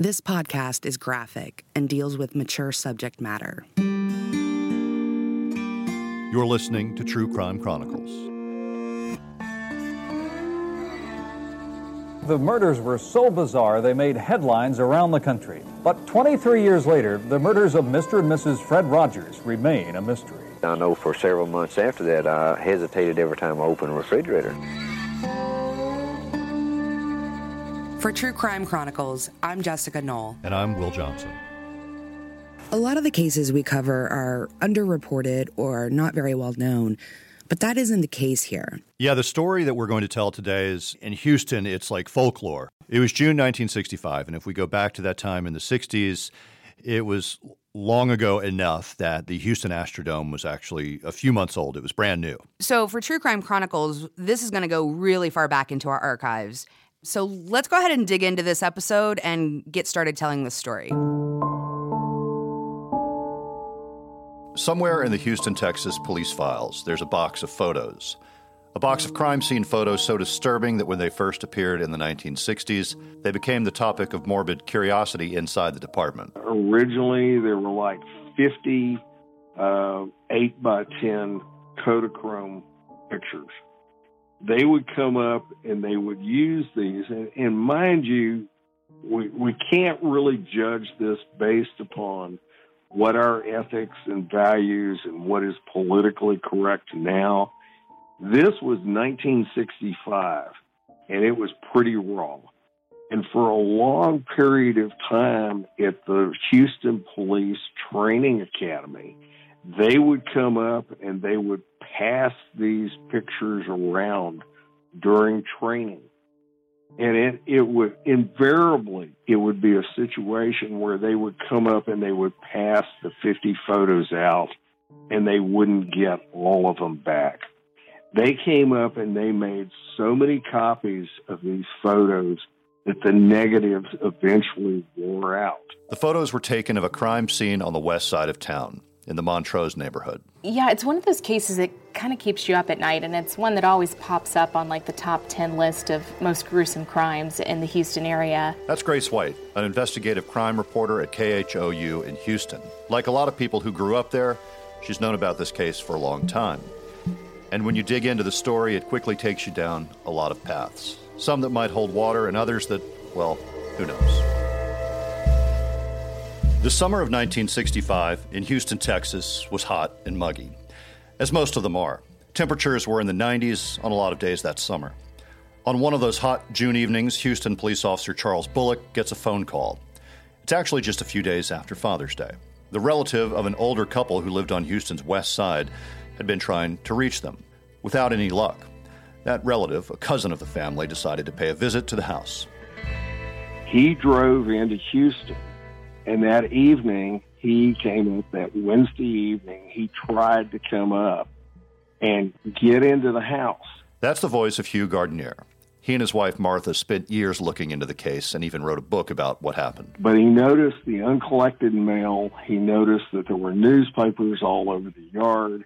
This podcast is graphic and deals with mature subject matter. You're listening to True Crime Chronicles. The murders were so bizarre they made headlines around the country. But 23 years later, the murders of Mr. and Mrs. Fred Rogers remain a mystery. I know for several months after that, I hesitated every time I opened a refrigerator. For True Crime Chronicles, I'm Jessica Knoll. And I'm Will Johnson. A lot of the cases we cover are underreported or not very well known, but that isn't the case here. Yeah, the story that we're going to tell today is in Houston, it's like folklore. It was June 1965, and if we go back to that time in the 60s, it was long ago enough that the Houston Astrodome was actually a few months old. It was brand new. So, for True Crime Chronicles, this is going to go really far back into our archives. So let's go ahead and dig into this episode and get started telling the story. Somewhere in the Houston, Texas police files, there's a box of photos. A box of crime scene photos so disturbing that when they first appeared in the 1960s, they became the topic of morbid curiosity inside the department. Originally, there were like 50 uh, 8 by 10 Kodachrome pictures they would come up and they would use these. And, and mind you, we, we can't really judge this based upon what our ethics and values and what is politically correct now. This was 1965 and it was pretty raw. And for a long period of time at the Houston Police Training Academy, they would come up and they would pass these pictures around during training. And it, it would invariably, it would be a situation where they would come up and they would pass the 50 photos out and they wouldn't get all of them back. They came up and they made so many copies of these photos that the negatives eventually wore out. The photos were taken of a crime scene on the west side of town in the Montrose neighborhood. Yeah, it's one of those cases that kind of keeps you up at night, and it's one that always pops up on like the top 10 list of most gruesome crimes in the Houston area. That's Grace White, an investigative crime reporter at KHOU in Houston. Like a lot of people who grew up there, she's known about this case for a long time. And when you dig into the story, it quickly takes you down a lot of paths. Some that might hold water, and others that, well, who knows? The summer of 1965 in Houston, Texas was hot and muggy, as most of them are. Temperatures were in the 90s on a lot of days that summer. On one of those hot June evenings, Houston police officer Charles Bullock gets a phone call. It's actually just a few days after Father's Day. The relative of an older couple who lived on Houston's west side had been trying to reach them without any luck. That relative, a cousin of the family, decided to pay a visit to the house. He drove into Houston and that evening, he came up that Wednesday evening. He tried to come up and get into the house. That's the voice of Hugh Gardenier. He and his wife Martha spent years looking into the case and even wrote a book about what happened. But he noticed the uncollected mail. He noticed that there were newspapers all over the yard.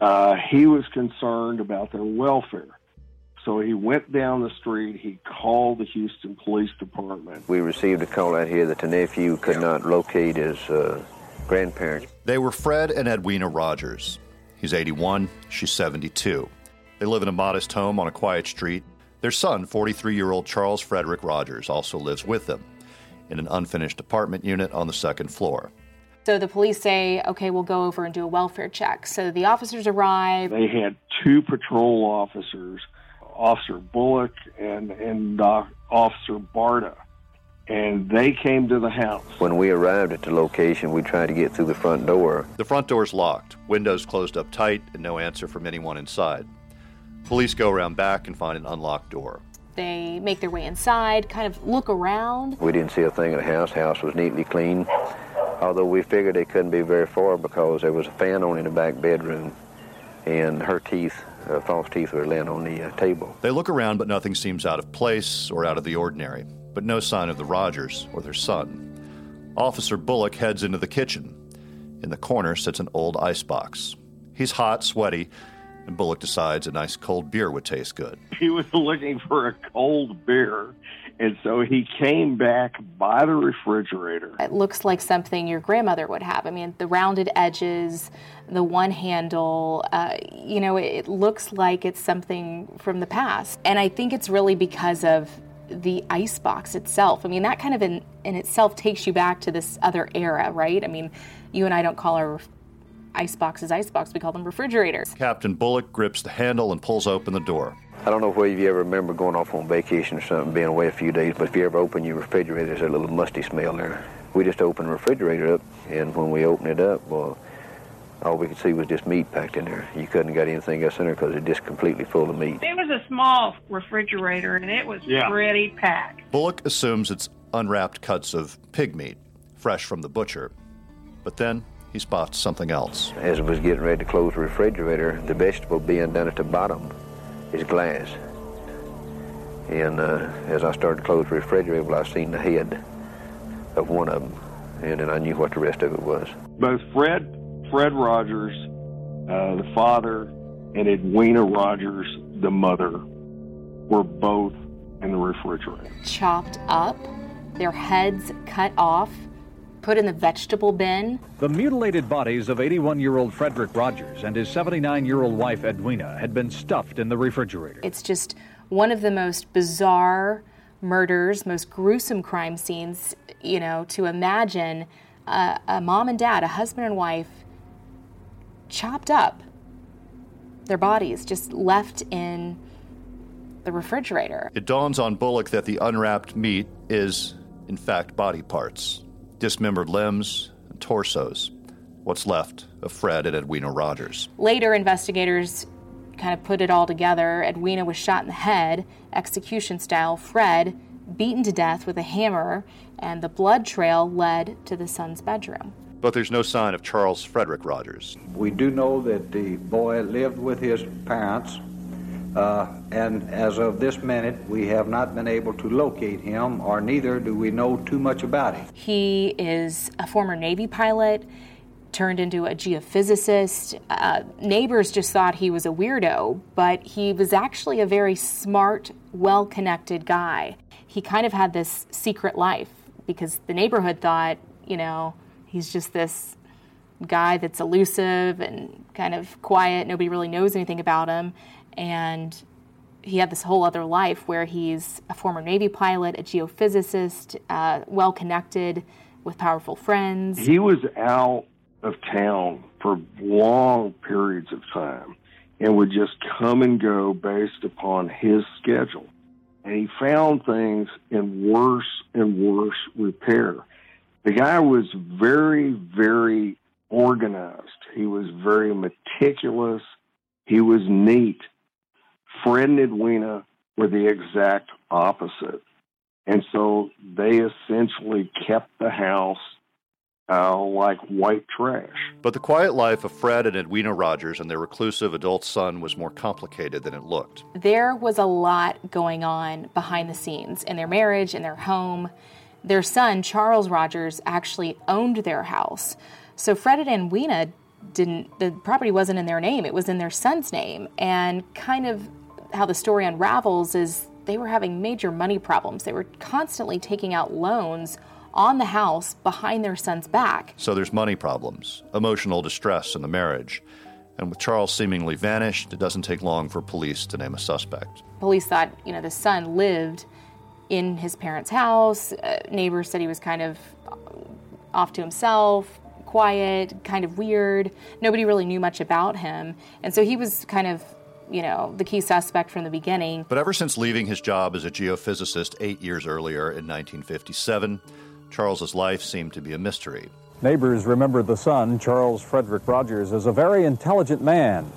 Uh, he was concerned about their welfare. So he went down the street. He called the Houston Police Department. We received a call out here that the nephew could not locate his uh, grandparents. They were Fred and Edwina Rogers. He's 81, she's 72. They live in a modest home on a quiet street. Their son, 43 year old Charles Frederick Rogers, also lives with them in an unfinished apartment unit on the second floor. So the police say, okay, we'll go over and do a welfare check. So the officers arrive. They had two patrol officers Officer Bullock and and uh, Officer Barta, and they came to the house. When we arrived at the location, we tried to get through the front door. The front door's locked, windows closed up tight, and no answer from anyone inside. Police go around back and find an unlocked door. They make their way inside, kind of look around. We didn't see a thing in the house. House was neatly clean. Although we figured they couldn't be very far because there was a fan on in the back bedroom, and her teeth uh, false teeth were laying on the uh, table. They look around, but nothing seems out of place or out of the ordinary, but no sign of the Rogers or their son. Officer Bullock heads into the kitchen. In the corner sits an old icebox. He's hot, sweaty, and Bullock decides a nice cold beer would taste good. He was looking for a cold beer, And so he came back by the refrigerator. It looks like something your grandmother would have. I mean, the rounded edges, the one handle, uh, you know, it, it looks like it's something from the past. And I think it's really because of the ice box itself. I mean, that kind of in, in itself takes you back to this other era, right? I mean, you and I don't call our ice boxes ice box, we call them refrigerators. Captain Bullock grips the handle and pulls open the door. I don't know whether you ever remember going off on vacation or something, being away a few days, but if you ever open your refrigerator, there's a little musty smell there. We just opened the refrigerator up, and when we opened it up, well, all we could see was just meat packed in there. You couldn't get anything else in there because it's just completely full of meat. It was a small refrigerator, and it was Yeah. pretty packed. Bullock assumes it's unwrapped cuts of pig meat, fresh from the butcher. But then he spots something else. As I was getting ready to close the refrigerator, the vegetable bin down at the bottom is glass. And uh, as I started to close the refrigerator, well, I seen the head of one of them, and then I knew what the rest of it was. Both Fred, Fred Rogers, uh, the father, and Edwina Rogers, the mother, were both in the refrigerator. Chopped up, their heads cut off, put in the vegetable bin. The mutilated bodies of 81 year old Frederick Rogers and his 79 year old wife Edwina had been stuffed in the refrigerator. It's just one of the most bizarre murders, most gruesome crime scenes, you know, to imagine a, a mom and dad, a husband and wife, chopped up, their bodies just left in the refrigerator. It dawns on Bullock that the unwrapped meat is, in fact, body parts dismembered limbs and torsos. What's left of Fred and Edwina Rogers. Later, investigators kind of put it all together. Edwina was shot in the head, execution style. Fred beaten to death with a hammer, and the blood trail led to the son's bedroom. But there's no sign of Charles Frederick Rogers. We do know that the boy lived with his parents, uh, and as of this minute, we have not been able to locate him, or neither do we know too much about him. He is a former Navy pilot, turned into a geophysicist. Uh, neighbors just thought he was a weirdo, but he was actually a very smart, well connected guy. He kind of had this secret life because the neighborhood thought, you know, he's just this guy that's elusive and kind of quiet. Nobody really knows anything about him. And he had this whole other life where he's a former Navy pilot, a geophysicist, uh, well connected with powerful friends. He was out of town for long periods of time and would just come and go based upon his schedule. And he found things in worse and worse repair. The guy was very, very organized. He was very meticulous. He was neat. Fred and Edwina were the exact opposite. And so they essentially kept the house uh, like white trash. But the quiet life of Fred and Edwina Rogers and their reclusive adult son was more complicated than it looked. There was a lot going on behind the scenes in their marriage, in their home. Their son, Charles Rogers, actually owned their house. So Fred and Edwina didn't, the property wasn't in their name, it was in their son's name. And kind of how the story unravels is they were having major money problems. They were constantly taking out loans on the house behind their son's back. So there's money problems, emotional distress in the marriage. And with Charles seemingly vanished, it doesn't take long for police to name a suspect. Police thought, you know, the son lived in his parents' house. Uh, neighbors said he was kind of off to himself, quiet, kind of weird. Nobody really knew much about him. And so he was kind of, you know, the key suspect from the beginning. But ever since leaving his job as a geophysicist eight years earlier in 1957, Charles's life seemed to be a mystery. Neighbors remember the son, Charles Frederick Rogers, as a very intelligent man.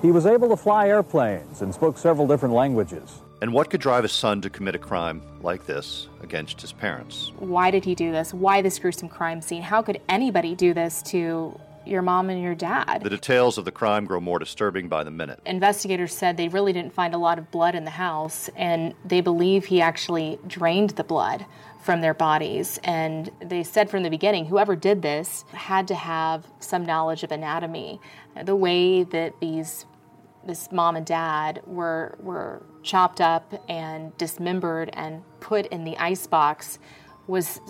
He was able to fly airplanes and spoke several different languages. And what could drive a son to commit a crime like this against his parents? Why did he do this? Why this gruesome crime scene? How could anybody do this to your mom and your dad? The details of the crime grow more disturbing by the minute. Investigators said they really didn't find a lot of blood in the house, and they believe he actually drained the blood from their bodies. And they said from the beginning, whoever did this had to have some knowledge of anatomy, the way that these this mom and dad were were chopped up and dismembered and put in the ice box was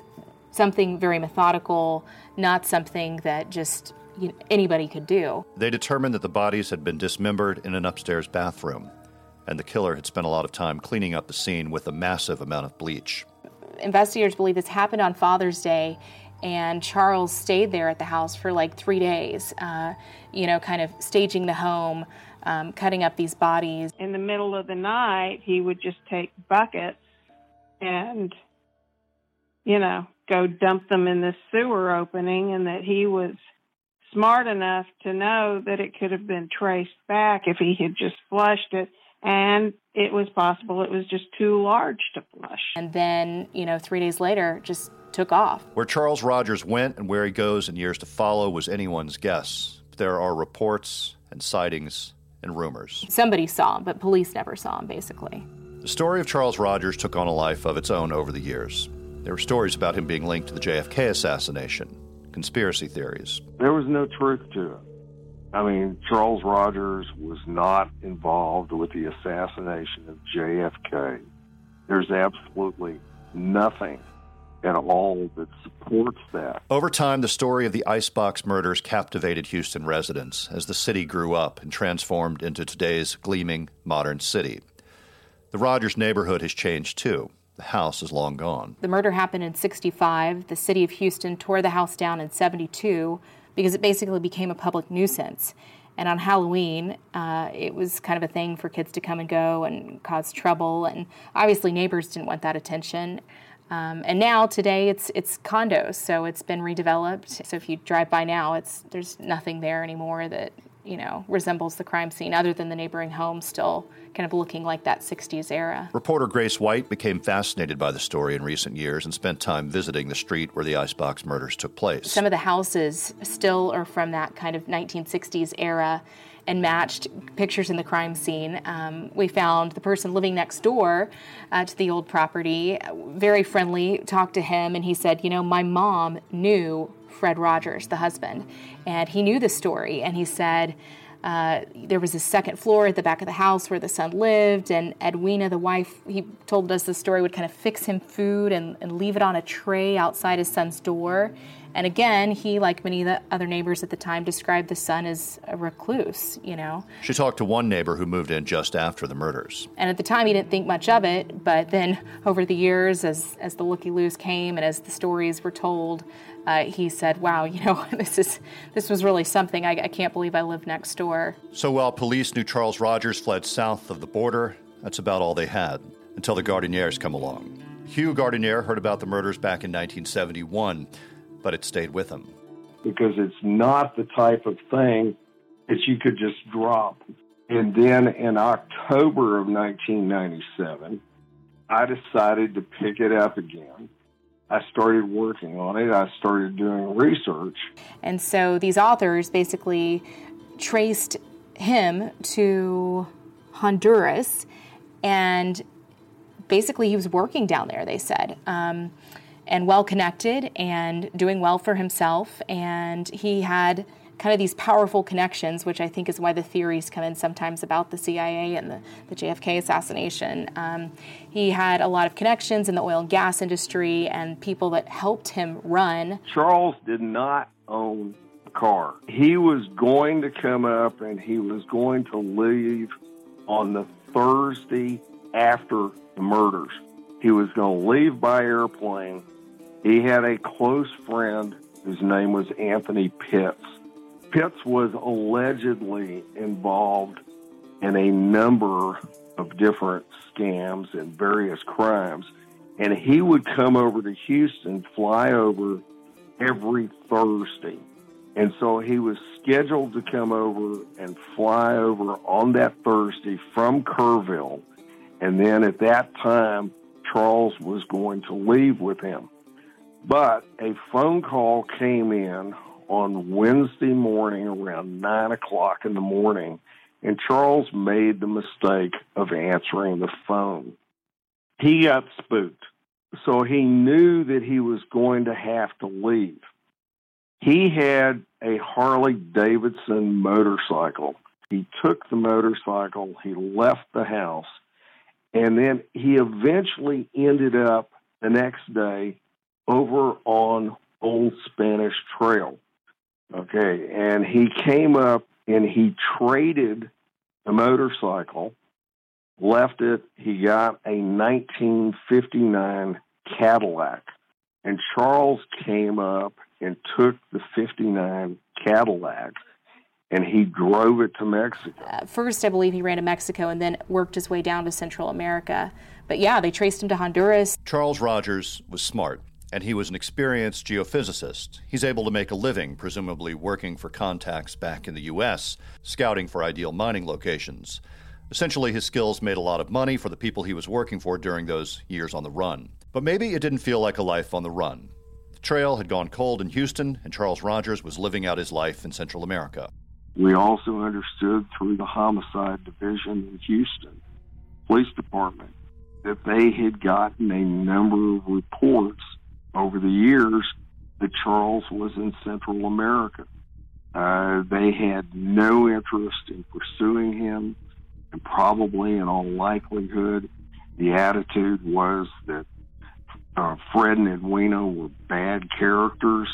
something very methodical, not something that just you know, anybody could do. They determined that the bodies had been dismembered in an upstairs bathroom, and the killer had spent a lot of time cleaning up the scene with a massive amount of bleach. Investigators believe this happened on Father's Day, and Charles stayed there at the house for like three days, uh, you know, kind of staging the home, um, cutting up these bodies. In the middle of the night, he would just take buckets and, you know, go dump them in the sewer opening, and that he was smart enough to know that it could have been traced back if he had just flushed it. And it was possible it was just too large to flush. And then, you know, three days later, just took off. Where Charles Rogers went and where he goes in years to follow was anyone's guess. There are reports and sightings and rumors. Somebody saw him, but police never saw him, basically. The story of Charles Rogers took on a life of its own over the years. There were stories about him being linked to the JFK assassination, conspiracy theories. There was no truth to it. I mean, Charles Rogers was not involved with the assassination of JFK. There's absolutely nothing at all that supports that. Over time, the story of the Icebox murders captivated Houston residents as the city grew up and transformed into today's gleaming modern city. The Rogers neighborhood has changed too. The house is long gone. The murder happened in 65. The city of Houston tore the house down in 72 because it basically became a public nuisance. And on Halloween, uh, it was kind of a thing for kids to come and go and cause trouble. And obviously, neighbors didn't want that attention. Um, and now today it's it's condos, so it's been redeveloped. So if you drive by now, it's there's nothing there anymore that you know resembles the crime scene, other than the neighboring home still kind of looking like that 60s era. Reporter Grace White became fascinated by the story in recent years and spent time visiting the street where the icebox murders took place. Some of the houses still are from that kind of 1960s era and matched pictures in the crime scene. Um, we found the person living next door uh, to the old property, very friendly, talked to him, and he said, You know, my mom knew Fred Rogers, the husband, and he knew the story, and he said, uh, there was a second floor at the back of the house where the son lived, and Edwina, the wife, he told us the story, would kind of fix him food and, and leave it on a tray outside his son's door. And again, he, like many of the other neighbors at the time, described the son as a recluse, you know. She talked to one neighbor who moved in just after the murders. And at the time, he didn't think much of it, but then over the years, as, as the looky loos came and as the stories were told, uh, he said, "Wow, you know, this is this was really something. I, I can't believe I live next door." So while police knew Charles Rogers fled south of the border, that's about all they had until the Gardeniers come along. Hugh Gardenier heard about the murders back in 1971 but it stayed with him. Because it's not the type of thing that you could just drop. And then in October of 1997, I decided to pick it up again. I started working on it. I started doing research. And so these authors basically traced him to Honduras, and basically he was working down there, they said. Um, and well connected and doing well for himself. And he had kind of these powerful connections, which I think is why the theories come in sometimes about the CIA and the, the JFK assassination. Um, he had a lot of connections in the oil and gas industry and people that helped him run. Charles did not own a car. He was going to come up and he was going to leave on the Thursday after the murders. He was going to leave by airplane he had a close friend whose name was Anthony Pitts. Pitts was allegedly involved in a number of different scams and various crimes. And he would come over to Houston, fly over every Thursday. And so he was scheduled to come over and fly over on that Thursday from Kerrville. And then at that time, Charles was going to leave with him. But a phone call came in on Wednesday morning around 9 o'clock in the morning, and Charles made the mistake of answering the phone. He got spooked, so he knew that he was going to have to leave. He had a Harley Davidson motorcycle He took the motorcycle, he left the house, and then he eventually ended up the next day over on Old Spanish Trail. Okay, and he came up and he traded the motorcycle, left it. He got a 1959 Cadillac, and Charles came up and took the 59 Cadillac and he drove it to Mexico. Uh, first, I believe he ran to Mexico and then worked his way down to Central America. But yeah, they traced him to Honduras. Charles Rogers was smart, and he was an experienced geophysicist. He's able to make a living, presumably working for contacts back in the U.S., scouting for ideal mining locations. Essentially, his skills made a lot of money for the people he was working for during those years on the run. But maybe it didn't feel like a life on the run. The trail had gone cold in Houston, and Charles Rogers was living out his life in Central America. We also understood through the homicide division in Houston Police Department that they had gotten a number of reports over the years that Charles was in Central America. Uh, they had no interest in pursuing him, and probably in all likelihood, the attitude was that uh, Fred and Edwina were bad characters,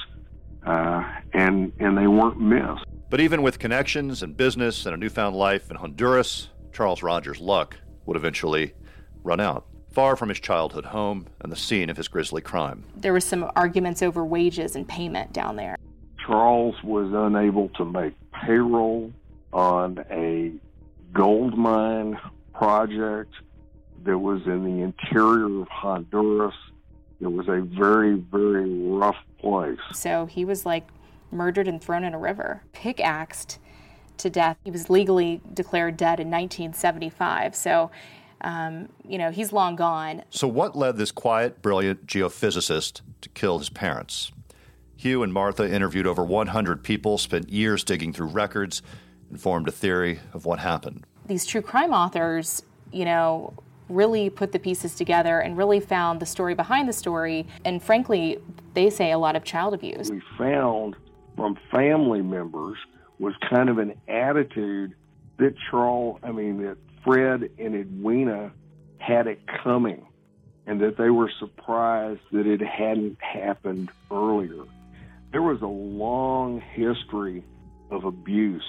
uh, and and they weren't missed. But even with connections and business and a newfound life in Honduras, Charles Rogers' luck would eventually run out, far from his childhood home and the scene of his grisly crime. There were some arguments over wages and payment down there. Charles was unable to make payroll on a gold mine project that was in the interior of Honduras. It was a very, very rough place. So he was like murdered and thrown in a river, pickaxed to death. He was legally declared dead in 1975. So, um, you know, he's long gone. So, what led this quiet, brilliant geophysicist to kill his parents? Hugh and Martha interviewed over 100 people, spent years digging through records, and formed a theory of what happened. These true crime authors, you know, really put the pieces together and really found the story behind the story. And frankly, they say a lot of child abuse. We found from family members was kind of an attitude that Charles, I mean, that Fred and Edwina had it coming and that they were surprised that it hadn't happened earlier. There was a long history of abuse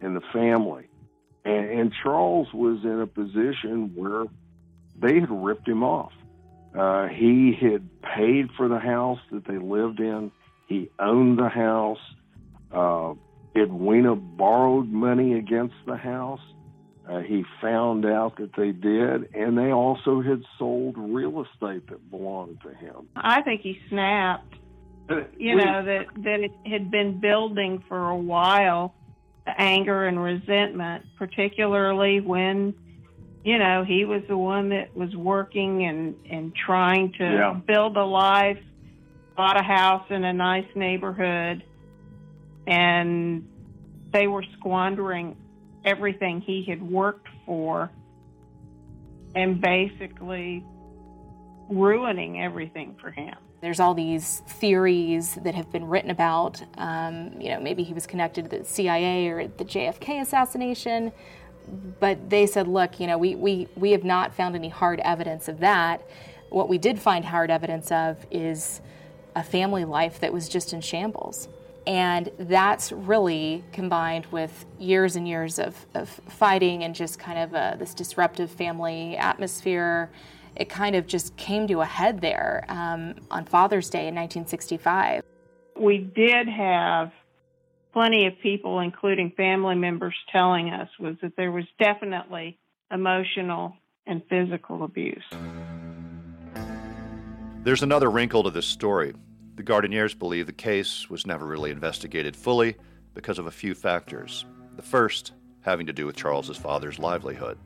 in the family. And, and Charles was in a position where they had ripped him off. Uh, he had paid for the house that they lived in. He owned the house. Uh, Edwina borrowed money against the house. Uh, he found out that they did, and they also had sold real estate that belonged to him. I think he snapped. You know that that it had been building for a while, the anger and resentment, particularly when, you know, he was the one that was working and and trying to Yeah. build a life, bought a house in a nice neighborhood, and they were squandering everything he had worked for and basically ruining everything for him. There's all these theories that have been written about. Um, you know, maybe he was connected to the CIA or the JFK assassination. But they said, look, you know, we, we, we have not found any hard evidence of that. What we did find hard evidence of is a family life that was just in shambles. And that's really combined with years and years of, of fighting and just kind of a, this disruptive family atmosphere. It kind of just came to a head there um, on Father's Day in 1965. we did have plenty of people, including family members, telling us was that there was definitely emotional and physical abuse. There's another wrinkle to this story. The Gardeniers believe the case was never really investigated fully because of a few factors. The first having to do with Charles's father's livelihood.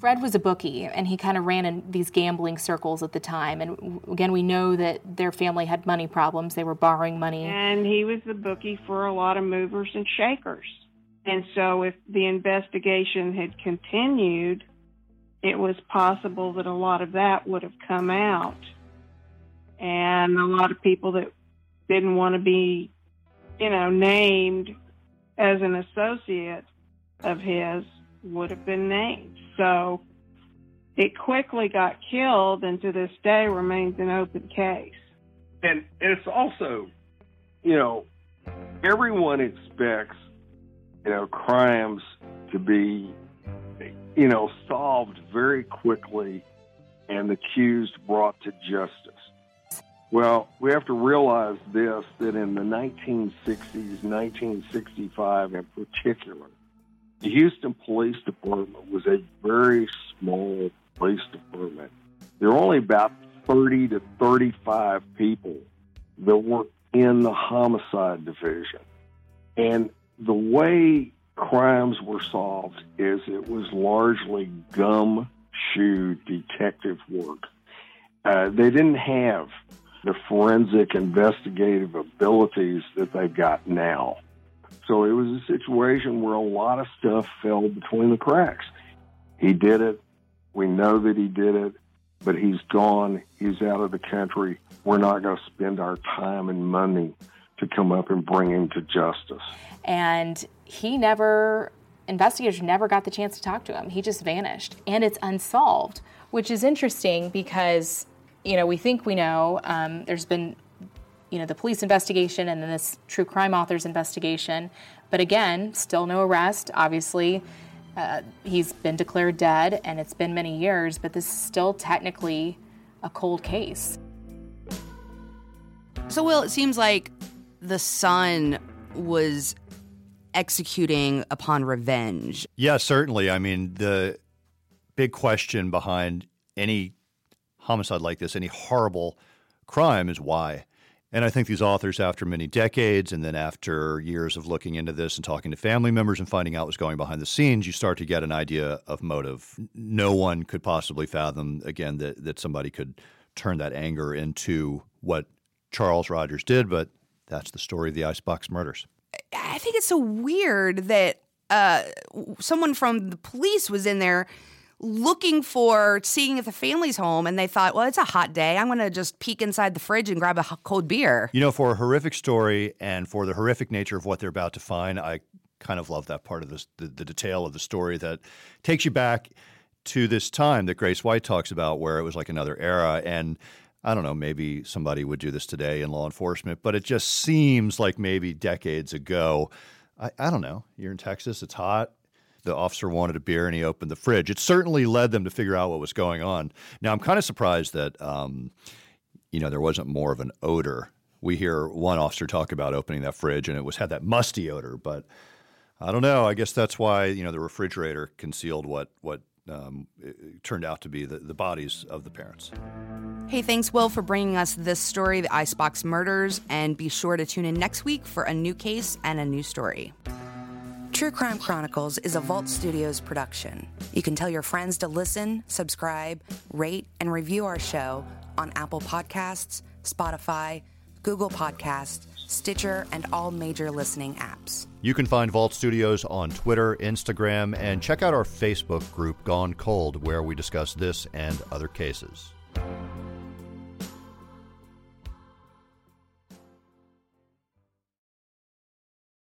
Fred was a bookie, and he kind of ran in these gambling circles at the time. And again, we know that their family had money problems. They were borrowing money. And he was the bookie for a lot of movers and shakers. And so if the investigation had continued, it was possible that a lot of that would have come out. And a lot of people that didn't want to be, you know, named as an associate of his would have been named. So it quickly got killed and to this day remains an open case. And it's also, you know, everyone expects, you know, crimes to be, you know, solved very quickly and the accused brought to justice. Well, we have to realize this that in the 1960s, 1965 in particular, the Houston Police Department was a very small police department. There were only about 30 to 35 people that worked in the homicide division. And the way crimes were solved is it was largely gumshoe detective work. Uh, they didn't have the forensic investigative abilities that they've got now. So it was a situation where a lot of stuff fell between the cracks. He did it. We know that he did it, but he's gone. He's out of the country. We're not going to spend our time and money to come up and bring him to justice. And he never, investigators never got the chance to talk to him. He just vanished. And it's unsolved, which is interesting because, you know, we think we know. Um, there's been you know the police investigation and then this true crime authors investigation. But again still no arrest. Obviously uh, he's been declared dead and it's been many years but this is still technically a cold case. So will it seems like the son was executing upon revenge. Yeah certainly. I mean the big question behind any homicide like this any horrible crime is why and I think these authors, after many decades and then after years of looking into this and talking to family members and finding out what's going behind the scenes, you start to get an idea of motive. No one could possibly fathom, again, that, that somebody could turn that anger into what Charles Rogers did, but that's the story of the Icebox murders. I think it's so weird that uh, someone from the police was in there looking for seeing if the family's home and they thought, well, it's a hot day. I'm going to just peek inside the fridge and grab a cold beer. You know, for a horrific story and for the horrific nature of what they're about to find, I kind of love that part of this, the, the detail of the story that takes you back to this time that Grace White talks about where it was like another era. And I don't know, maybe somebody would do this today in law enforcement, but it just seems like maybe decades ago. I, I don't know. You're in Texas, it's hot the officer wanted a beer and he opened the fridge. It certainly led them to figure out what was going on. Now, I'm kind of surprised that, um, you know, there wasn't more of an odor. We hear one officer talk about opening that fridge and it was had that musty odor, but I don't know. I guess that's why, you know, the refrigerator concealed what, what um, turned out to be the, the bodies of the parents. Hey, thanks, Will, for bringing us this story, the Icebox Murders, and be sure to tune in next week for a new case and a new story. True Crime Chronicles is a Vault Studios production. You can tell your friends to listen, subscribe, rate, and review our show on Apple Podcasts, Spotify, Google Podcasts, Stitcher, and all major listening apps. You can find Vault Studios on Twitter, Instagram, and check out our Facebook group, Gone Cold, where we discuss this and other cases.